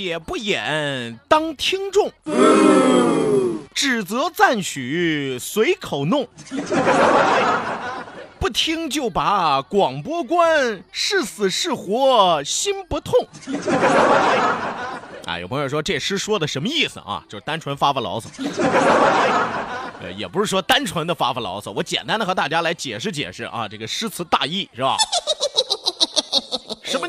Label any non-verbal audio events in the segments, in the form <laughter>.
写不演当听众，指责赞许随口弄，不听就把广播关，是死是活心不痛。啊，有朋友说这诗说的什么意思啊？就是单纯发发牢骚。呃，也不是说单纯的发发牢骚，我简单的和大家来解释解释啊，这个诗词大意是吧？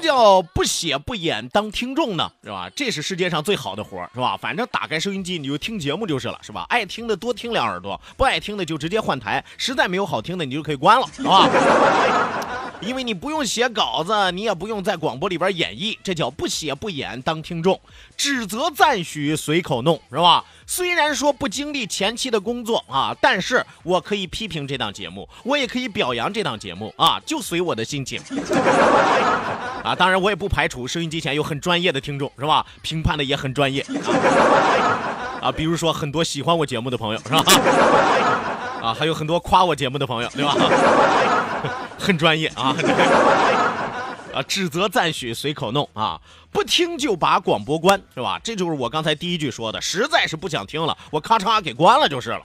什么叫不写不演当听众呢？是吧？这是世界上最好的活是吧？反正打开收音机你就听节目就是了，是吧？爱听的多听两耳朵，不爱听的就直接换台。实在没有好听的，你就可以关了，是吧？因为你不用写稿子，你也不用在广播里边演绎，这叫不写不演当听众，指责赞许随口弄，是吧？虽然说不经历前期的工作啊，但是我可以批评这档节目，我也可以表扬这档节目啊，就随我的心情。<laughs> 啊，当然我也不排除收音机前有很专业的听众，是吧？评判的也很专业 <laughs> 啊，比如说很多喜欢我节目的朋友，是吧？<laughs> 啊，还有很多夸我节目的朋友，对吧？很专业啊，<laughs> 啊，指责赞许随口弄啊，不听就把广播关，是吧？这就是我刚才第一句说的，实在是不想听了，我咔嚓给关了就是了。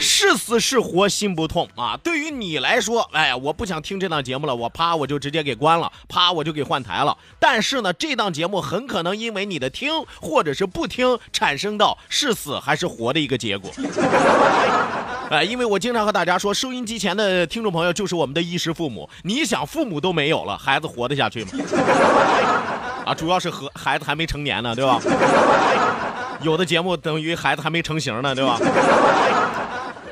是死是活心不痛啊！对于你来说，哎呀，我不想听这档节目了，我啪我就直接给关了，啪我就给换台了。但是呢，这档节目很可能因为你的听或者是不听，产生到是死还是活的一个结果。<laughs> 哎，因为我经常和大家说，收音机前的听众朋友就是我们的衣食父母。你想，父母都没有了，孩子活得下去吗？啊，主要是和孩子还没成年呢，对吧？有的节目等于孩子还没成型呢，对吧？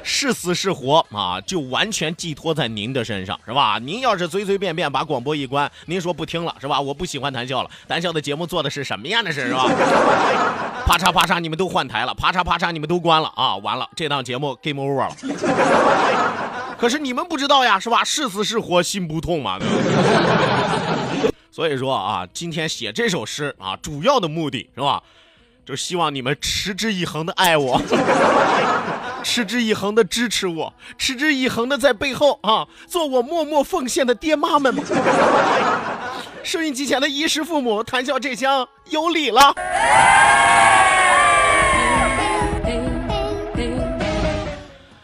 是死是活啊，就完全寄托在您的身上，是吧？您要是随随便便把广播一关，您说不听了，是吧？我不喜欢谈笑了，谈笑的节目做的是什么样的事，是吧？啪嚓啪嚓，你们都换台了，啪嚓啪嚓，你们都关了啊！完了，这档节目 game over 了。可是你们不知道呀，是吧？是死是活，心不痛嘛。所以说啊，今天写这首诗啊，主要的目的是吧？就希望你们持之以恒的爱我。<laughs> 持之以恒的支持我，持之以恒的在背后啊，做我默默奉献的爹妈们。收音机前的衣食父母，谈笑这厢有礼了。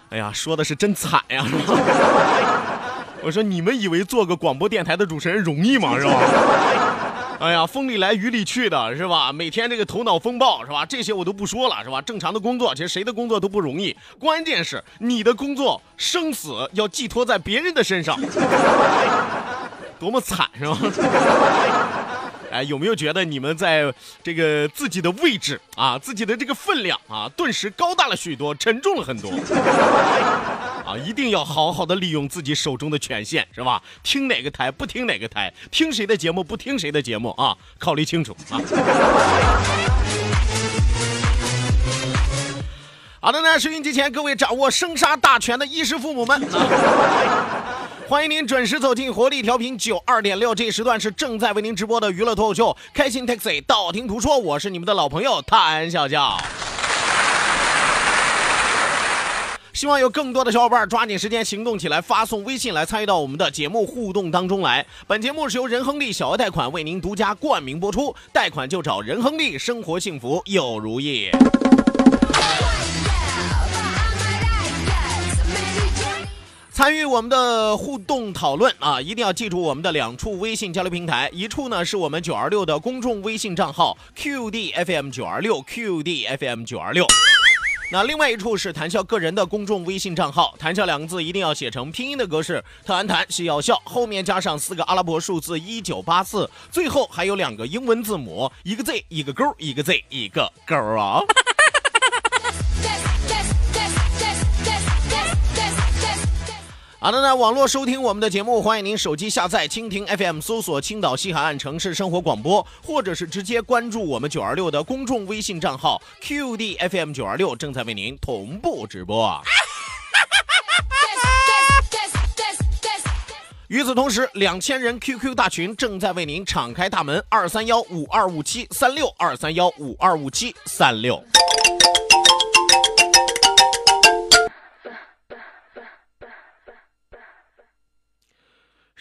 哎呀，说的是真惨呀，是吧？我说你们以为做个广播电台的主持人容易吗？<laughs> 是吧？哎呀，风里来雨里去的是吧？每天这个头脑风暴是吧？这些我都不说了是吧？正常的工作，其实谁的工作都不容易，关键是你的工作生死要寄托在别人的身上，多么惨是吧？哎，有没有觉得你们在这个自己的位置啊，自己的这个分量啊，顿时高大了许多，沉重了很多？<laughs> 啊，一定要好好的利用自己手中的权限，是吧？听哪个台不听哪个台，听谁的节目不听谁的节目啊，考虑清楚啊。好的呢，收音机前各位掌握生杀大权的衣食父母们啊。欢迎您准时走进活力调频九二点六，这一时段是正在为您直播的娱乐脱口秀《开心 Taxi》，道听途说，我是你们的老朋友谭笑笑。希望有更多的小伙伴抓紧时间行动起来，发送微信来参与到我们的节目互动当中来。本节目是由仁亨利小额贷款为您独家冠名播出，贷款就找仁亨利，生活幸福又如意。参与我们的互动讨论啊，一定要记住我们的两处微信交流平台，一处呢是我们九二六的公众微信账号 QDFM 九二六 QDFM 九二六。那另外一处是谈笑个人的公众微信账号，谈笑两个字一定要写成拼音的格式，特安谈是要笑，后面加上四个阿拉伯数字一九八四，最后还有两个英文字母，一个 Z 一个勾，一个 Z 一个勾啊。好的呢，网络收听我们的节目，欢迎您手机下载蜻蜓 FM，搜索青岛西海岸城市生活广播，或者是直接关注我们九二六的公众微信账号 QDFM 九二六，正在为您同步直播。与此同时，两千人 QQ 大群正在为您敞开大门，二三幺五二五七三六二三幺五二五七三六。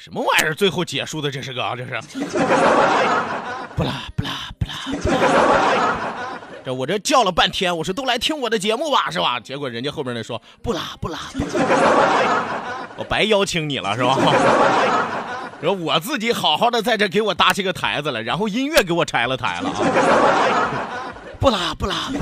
什么玩意儿？最后结束的这是个啊，这是，<laughs> 不啦不啦不啦，这我这叫了半天，我说都来听我的节目吧，是吧？结果人家后边那说不啦不啦，<laughs> 我白邀请你了，是吧？<laughs> 说我自己好好的在这给我搭起个台子来，然后音乐给我拆了台了啊！不啦不啦不啦。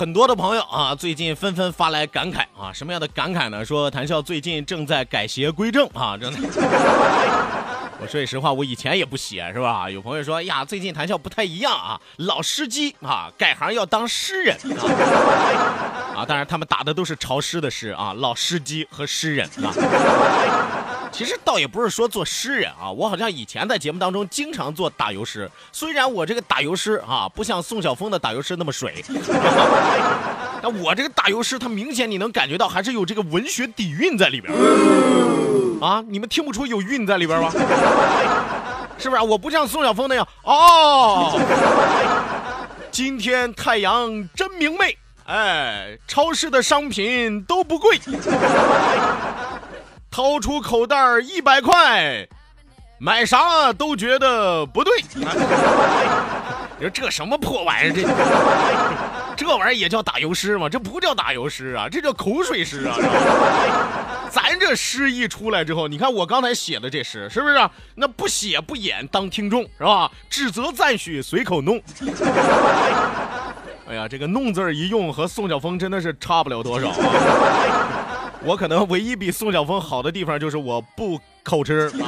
很多的朋友啊，最近纷纷发来感慨啊，什么样的感慨呢？说谭笑最近正在改邪归正啊，真的。我说句实话，我以前也不写，是吧？有朋友说呀，最近谭笑不太一样啊，老司机啊，改行要当诗人啊。啊，当然他们打的都是潮湿的诗啊，老司机和诗人啊。其实倒也不是说做诗人啊，我好像以前在节目当中经常做打油诗。虽然我这个打油诗啊，不像宋晓峰的打油诗那么水，<laughs> 那我这个打油诗，它明显你能感觉到还是有这个文学底蕴在里边啊。你们听不出有韵在里边吗？<laughs> 是不是？我不像宋晓峰那样哦。今天太阳真明媚，哎，超市的商品都不贵。掏出口袋一百块，买啥都觉得不对。<laughs> 你说这什么破玩意儿？这 <laughs> 这玩意儿也叫打油诗吗？这不叫打油诗啊，这叫口水诗啊！咱这诗一出来之后，你看我刚才写的这诗，是不是？那不写不演当听众是吧？指责赞许随口弄。<laughs> 哎呀，这个“弄”字一用，和宋晓峰真的是差不了多少啊。我可能唯一比宋晓峰好的地方就是我不口吃，<laughs>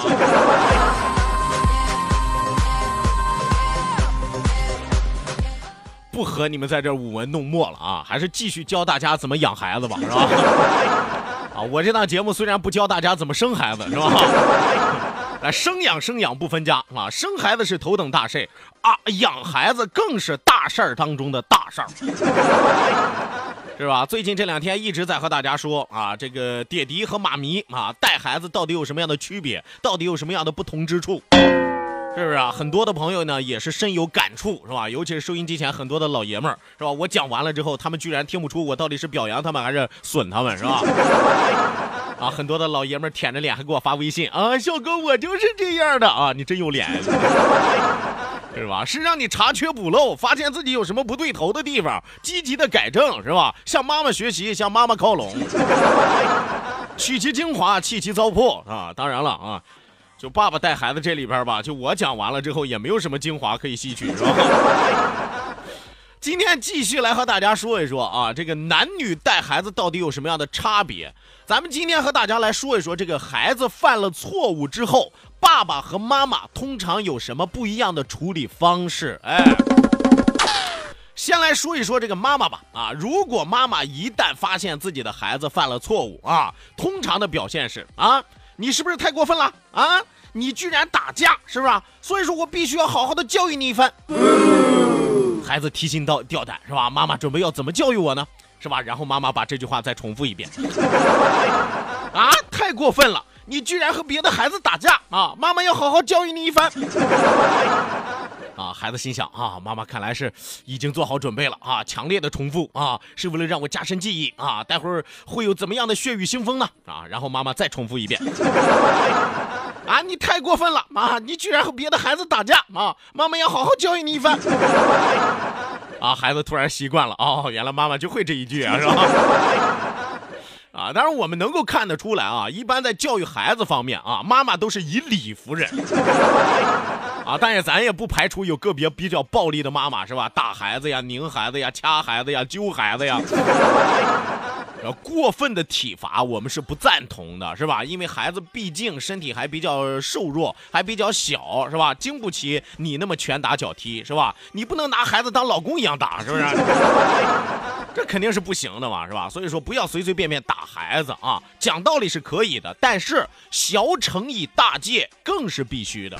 不和你们在这舞文弄墨了啊，还是继续教大家怎么养孩子吧，是吧？<laughs> 啊，我这档节目虽然不教大家怎么生孩子，是吧？<laughs> 来，生养生养不分家啊，生孩子是头等大事啊，养孩子更是大事儿当中的大事儿。是吧？最近这两天一直在和大家说啊，这个爹地和妈咪啊，带孩子到底有什么样的区别？到底有什么样的不同之处？是不是啊？很多的朋友呢也是深有感触，是吧？尤其是收音机前很多的老爷们儿，是吧？我讲完了之后，他们居然听不出我到底是表扬他们还是损他们，是吧？<laughs> 啊，很多的老爷们儿舔着脸还给我发微信啊，小哥我就是这样的啊，你真有脸。是吧？是让你查缺补漏，发现自己有什么不对头的地方，积极的改正，是吧？向妈妈学习，向妈妈靠拢，<laughs> 取其精华，弃其糟粕啊！当然了啊，就爸爸带孩子这里边吧，就我讲完了之后，也没有什么精华可以吸取，是吧？<laughs> 今天继续来和大家说一说啊，这个男女带孩子到底有什么样的差别？咱们今天和大家来说一说，这个孩子犯了错误之后。爸爸和妈妈通常有什么不一样的处理方式？哎，先来说一说这个妈妈吧。啊，如果妈妈一旦发现自己的孩子犯了错误啊，通常的表现是啊，你是不是太过分了啊？你居然打架，是不是？所以说我必须要好好的教育你一番。孩子提心吊吊胆是吧？妈妈准备要怎么教育我呢？是吧？然后妈妈把这句话再重复一遍。啊，太过分了。你居然和别的孩子打架啊！妈妈要好好教育你一番。<laughs> 啊，孩子心想啊，妈妈看来是已经做好准备了啊，强烈的重复啊，是为了让我加深记忆啊，待会儿会有怎么样的血雨腥风呢？啊，然后妈妈再重复一遍。啊，你太过分了啊！你居然和别的孩子打架啊！妈妈要好好教育你一番。啊，孩子突然习惯了哦，原来妈妈就会这一句啊，是吧？啊，当然我们能够看得出来啊，一般在教育孩子方面啊，妈妈都是以理服人。啊，但是咱也不排除有个别比较暴力的妈妈，是吧？打孩子呀，拧孩子呀，掐孩子呀，揪孩子呀。过分的体罚我们是不赞同的，是吧？因为孩子毕竟身体还比较瘦弱，还比较小，是吧？经不起你那么拳打脚踢，是吧？你不能拿孩子当老公一样打，是不是？这肯定是不行的嘛，是吧？所以说不要随随便便打孩子啊！讲道理是可以的，但是小惩以大戒更是必须的。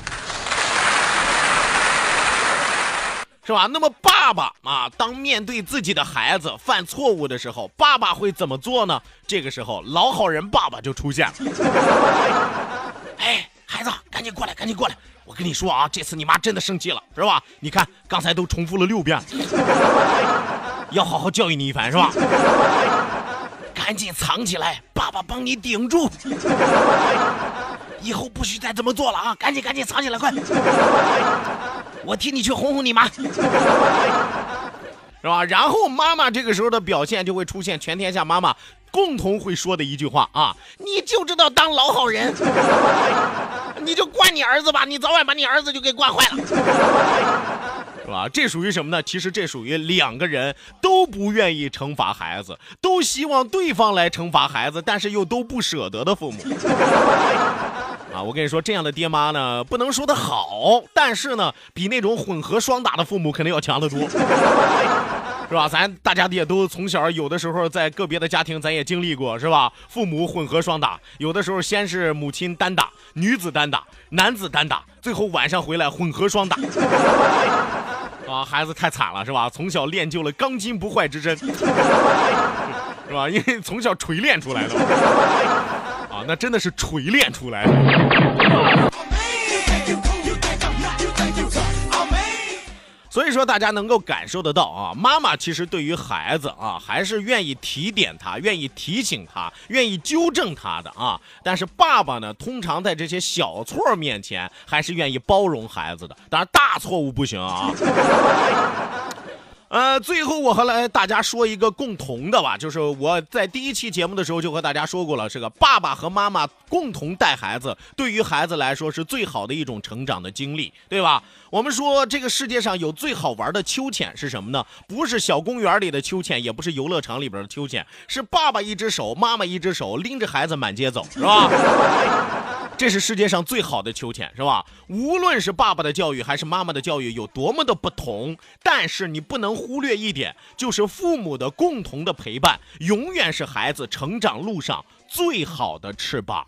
是吧？那么爸爸啊，当面对自己的孩子犯错误的时候，爸爸会怎么做呢？这个时候，老好人爸爸就出现了。哎，孩子，赶紧过来，赶紧过来！我跟你说啊，这次你妈真的生气了，是吧？你看刚才都重复了六遍，要好好教育你一番，是吧？<laughs> 赶紧藏起来，爸爸帮你顶住。<laughs> 以后不许再这么做了啊！赶紧赶紧藏起来，快！<laughs> 我替你去哄哄你妈，是吧？然后妈妈这个时候的表现就会出现全天下妈妈共同会说的一句话啊：你就知道当老好人，你就惯你儿子吧，你早晚把你儿子就给惯坏了，是吧？这属于什么呢？其实这属于两个人都不愿意惩罚孩子，都希望对方来惩罚孩子，但是又都不舍得的父母。啊，我跟你说，这样的爹妈呢，不能说的好，但是呢，比那种混合双打的父母肯定要强得多，是吧？咱大家也都从小有的时候在个别的家庭，咱也经历过，是吧？父母混合双打，有的时候先是母亲单打，女子单打，男子单打，最后晚上回来混合双打，啊，孩子太惨了，是吧？从小练就了钢筋不坏之身，<laughs> 是吧？因为从小锤炼出来的。啊，那真的是锤炼出来的。所以说，大家能够感受得到啊，妈妈其实对于孩子啊，还是愿意提点他，愿意提醒他，愿意纠正他的啊。但是爸爸呢，通常在这些小错面前，还是愿意包容孩子的。当然，大错误不行啊。呃，最后我和来大家说一个共同的吧，就是我在第一期节目的时候就和大家说过了，这个爸爸和妈妈共同带孩子，对于孩子来说是最好的一种成长的经历，对吧？我们说这个世界上有最好玩的秋千是什么呢？不是小公园里的秋千，也不是游乐场里边的秋千，是爸爸一只手，妈妈一只手，拎着孩子满街走，是吧？这是世界上最好的秋千，是吧？无论是爸爸的教育还是妈妈的教育有多么的不同，但是你不能忽略一点，就是父母的共同的陪伴，永远是孩子成长路上最好的翅膀。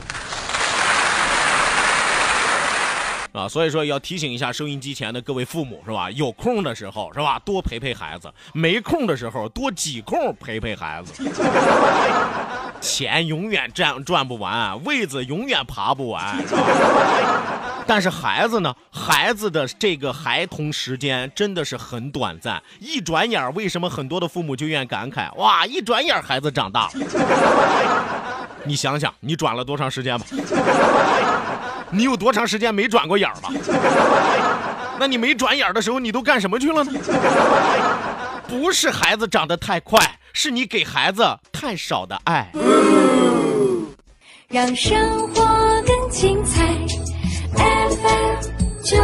啊，所以说要提醒一下收音机前的各位父母，是吧？有空的时候，是吧？多陪陪孩子；没空的时候，多挤空陪陪孩子。<laughs> 钱永远赚赚不完，位子永远爬不完，但是孩子呢？孩子的这个孩童时间真的是很短暂，一转眼为什么很多的父母就愿感慨？哇，一转眼孩子长大了。<laughs> 你想想，你转了多长时间吧？你有多长时间没转过眼儿吧？<laughs> 那你没转眼的时候，你都干什么去了呢？不是孩子长得太快，是你给孩子太少的爱。让生活更精彩，FM 九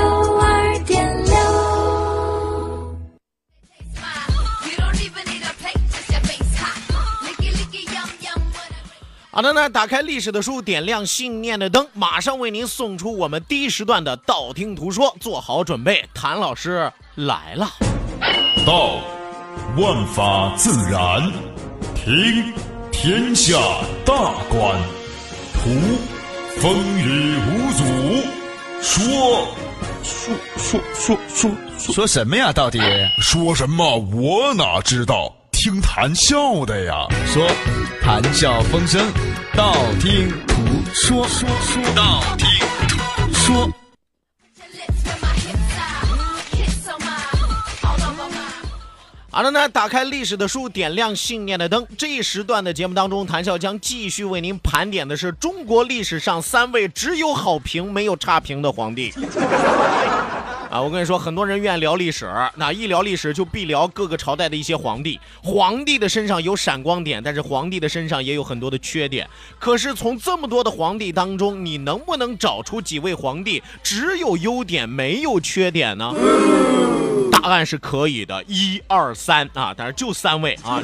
好的呢，打开历史的书，点亮信念的灯，马上为您送出我们第一时段的道听途说，做好准备，谭老师来了。道，万法自然；听，天下大观；图，风雨无阻；说，说说说说说什么呀？到底说什么？我哪知道？听谈笑的呀，说谈笑风生，道听途说，说说道听途说。好了呢，打开历史的书，点亮信念的灯。这一时段的节目当中，谈笑将继续为您盘点的是中国历史上三位只有好评没有差评的皇帝。啊，我跟你说，很多人愿意聊历史，那一聊历史就必聊各个朝代的一些皇帝。皇帝的身上有闪光点，但是皇帝的身上也有很多的缺点。可是从这么多的皇帝当中，你能不能找出几位皇帝只有优点没有缺点呢？答案是可以的，一二三啊，但是就三位啊，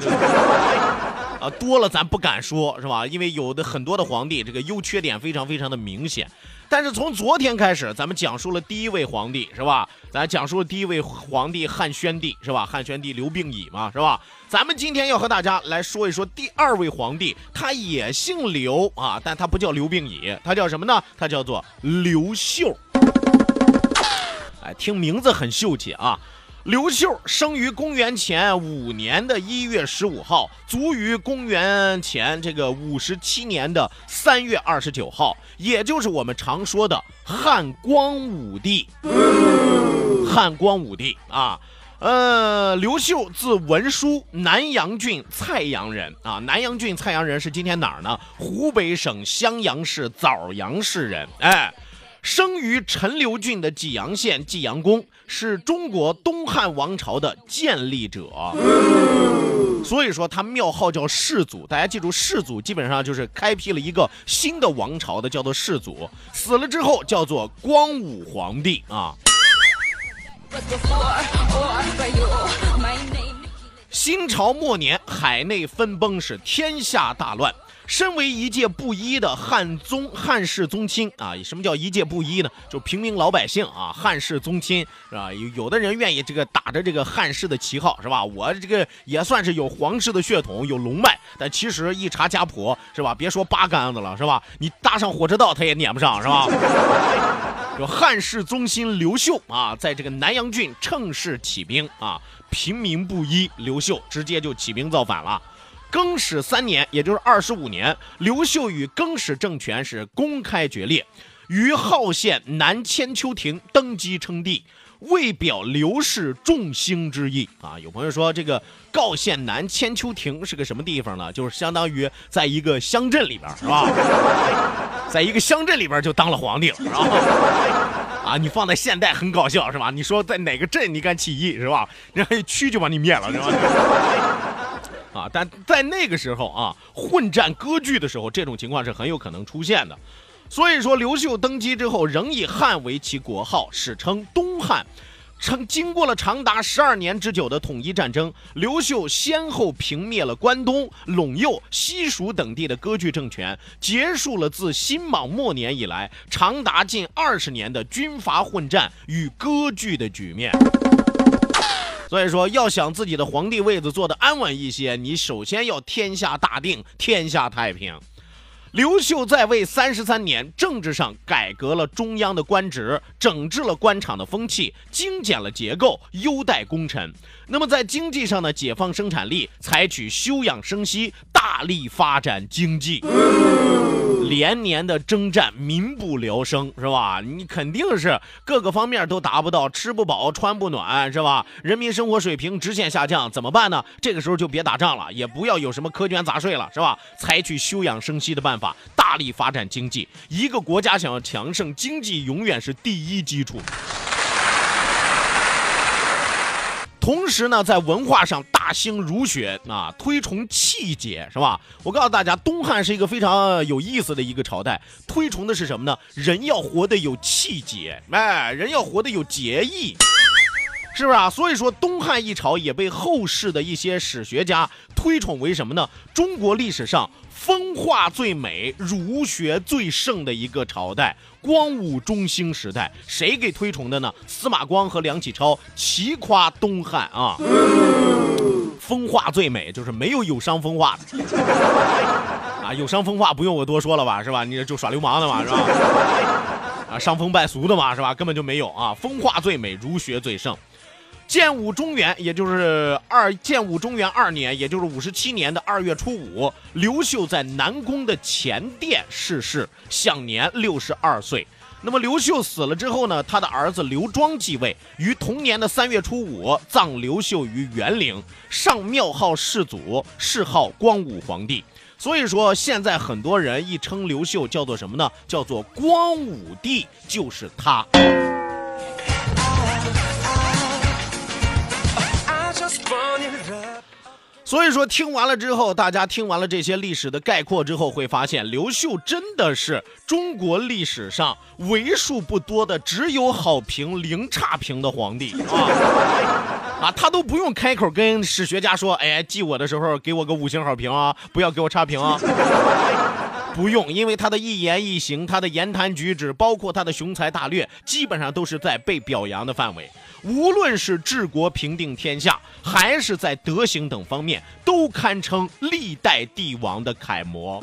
啊多了咱不敢说，是吧？因为有的很多的皇帝，这个优缺点非常非常的明显。但是从昨天开始，咱们讲述了第一位皇帝，是吧？咱讲述了第一位皇帝汉宣帝，是吧？汉宣帝刘病已嘛，是吧？咱们今天要和大家来说一说第二位皇帝，他也姓刘啊，但他不叫刘病已，他叫什么呢？他叫做刘秀。哎，听名字很秀气啊。刘秀生于公元前五年的一月十五号，卒于公元前这个五十七年的三月二十九号，也就是我们常说的汉光武帝。汉光武帝啊，呃，刘秀字文书，南阳郡蔡阳人啊。南阳郡蔡阳人是今天哪儿呢？湖北省襄阳市枣阳市人。哎。生于陈留郡的济阳县济阳宫，是中国东汉王朝的建立者，所以说他庙号叫世祖。大家记住，世祖基本上就是开辟了一个新的王朝的，叫做世祖。死了之后叫做光武皇帝啊。新朝末年，海内分崩，是天下大乱。身为一介布衣的汉宗汉室宗亲啊，什么叫一介布衣呢？就平民老百姓啊，汉室宗亲是吧？有有的人愿意这个打着这个汉室的旗号是吧？我这个也算是有皇室的血统，有龙脉，但其实一查家谱是吧？别说八竿子了是吧？你搭上火车道他也撵不上是吧？<laughs> 就汉室宗亲刘秀啊，在这个南阳郡乘势起兵啊，平民布衣，刘秀直接就起兵造反了。更始三年，也就是二十五年，刘秀与更始政权是公开决裂，于浩县南千秋亭登基称帝，为表刘氏众兴之意啊。有朋友说，这个告县南千秋亭是个什么地方呢？就是相当于在一个乡镇里边，是吧？<laughs> 在一个乡镇里边就当了皇帝了，是吧？啊，你放在现代很搞笑，是吧？你说在哪个镇你敢起义，是吧？人家一区就把你灭了，是吧？但在那个时候啊，混战割据的时候，这种情况是很有可能出现的。所以说，刘秀登基之后，仍以汉为其国号，史称东汉。称经过了长达十二年之久的统一战争，刘秀先后平灭了关东、陇右、西蜀等地的割据政权，结束了自辛莽末年以来长达近二十年的军阀混战与割据的局面。所以说，要想自己的皇帝位子坐得安稳一些，你首先要天下大定，天下太平。刘秀在位三十三年，政治上改革了中央的官职，整治了官场的风气，精简了结构，优待功臣。那么在经济上呢，解放生产力，采取休养生息，大力发展经济。连年的征战，民不聊生，是吧？你肯定是各个方面都达不到，吃不饱，穿不暖，是吧？人民生活水平直线下降，怎么办呢？这个时候就别打仗了，也不要有什么苛捐杂税了，是吧？采取休养生息的办法，大力发展经济。一个国家想要强盛，经济永远是第一基础。同时呢，在文化上大兴儒学啊，推崇气节，是吧？我告诉大家，东汉是一个非常有意思的一个朝代，推崇的是什么呢？人要活得有气节，哎，人要活得有节义，是不是啊？所以说，东汉一朝也被后世的一些史学家推崇为什么呢？中国历史上。风化最美、儒学最盛的一个朝代——光武中兴时代，谁给推崇的呢？司马光和梁启超齐夸东汉啊，风化最美，就是没有有伤风化的 <laughs> 啊，有伤风化不用我多说了吧，是吧？你就耍流氓的嘛，是吧？啊，伤风败俗的嘛，是吧？根本就没有啊，风化最美，儒学最盛。建武中元，也就是二建武中元二年，也就是五十七年的二月初五，刘秀在南宫的前殿逝世，享年六十二岁。那么刘秀死了之后呢，他的儿子刘庄继位，于同年的三月初五葬刘秀于园陵，上庙号世祖，谥号光武皇帝。所以说，现在很多人一称刘秀叫做什么呢？叫做光武帝，就是他。所以说，听完了之后，大家听完了这些历史的概括之后，会发现刘秀真的是中国历史上为数不多的只有好评零差评的皇帝 <laughs> 啊！啊，他都不用开口跟史学家说：“哎，记我的时候给我个五星好评啊，不要给我差评啊。”不用，因为他的一言一行，他的言谈举止，包括他的雄才大略，基本上都是在被表扬的范围。无论是治国平定天下，还是在德行等方面，都堪称历代帝王的楷模。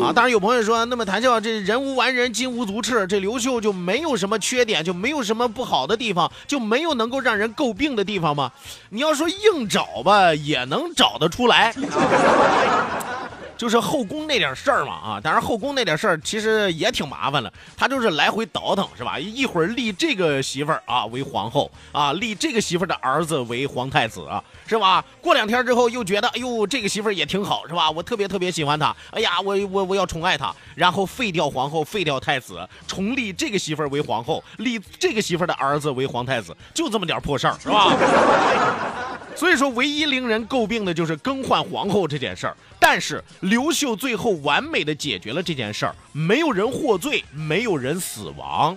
啊，当然有朋友说，那么谭笑这人无完人，金无足赤，这刘秀就没有什么缺点，就没有什么不好的地方，就没有能够让人诟病的地方吗？你要说硬找吧，也能找得出来。<laughs> 就是后宫那点事儿嘛，啊，当然后宫那点事儿其实也挺麻烦的，他就是来回倒腾，是吧？一会儿立这个媳妇儿啊为皇后啊，立这个媳妇儿的儿子为皇太子啊，是吧？过两天之后又觉得，哎呦，这个媳妇儿也挺好，是吧？我特别特别喜欢她，哎呀，我我我要宠爱她，然后废掉皇后，废掉太子，重立这个媳妇儿为皇后，立这个媳妇儿的儿子为皇太子，就这么点破事儿，是吧？<laughs> 所以说，唯一令人诟病的就是更换皇后这件事儿。但是刘秀最后完美的解决了这件事儿，没有人获罪，没有人死亡。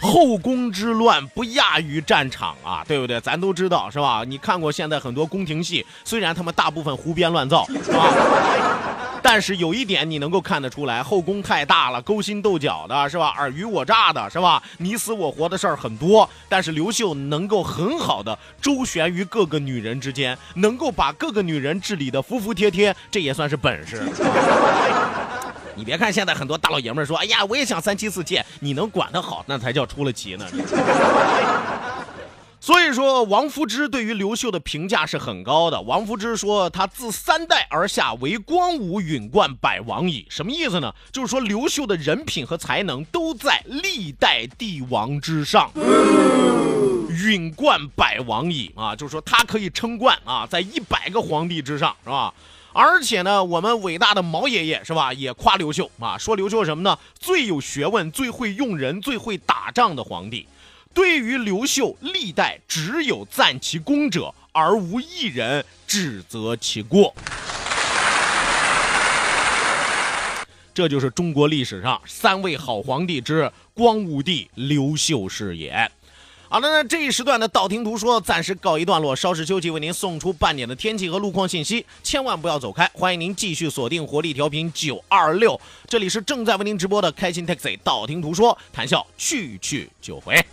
后宫之乱不亚于战场啊，对不对？咱都知道是吧？你看过现在很多宫廷戏，虽然他们大部分胡编乱造，是吧？但是有一点你能够看得出来，后宫太大了，勾心斗角的是吧？尔虞我诈的是吧？你死我活的事儿很多。但是刘秀能够很好的周旋于各个女人之间，能够把各个女人治理的服服帖帖，这也算是本事。<laughs> 你别看现在很多大老爷们说，哎呀，我也想三妻四妾，你能管得好，那才叫出了奇呢。所以说，王夫之对于刘秀的评价是很高的。王夫之说，他自三代而下，为光武允冠百王矣。什么意思呢？就是说刘秀的人品和才能都在历代帝王之上，允冠百王矣啊，就是说他可以称冠啊，在一百个皇帝之上，是吧？而且呢，我们伟大的毛爷爷是吧，也夸刘秀啊，说刘秀什么呢？最有学问、最会用人、最会打仗的皇帝。对于刘秀，历代只有赞其功者，而无一人指责其过。这就是中国历史上三位好皇帝之光武帝刘秀是也。好的，那这一时段的道听途说暂时告一段落，稍事休息，为您送出半点的天气和路况信息，千万不要走开，欢迎您继续锁定活力调频九二六，这里是正在为您直播的开心 Taxi，道听途说，谈笑去去就回。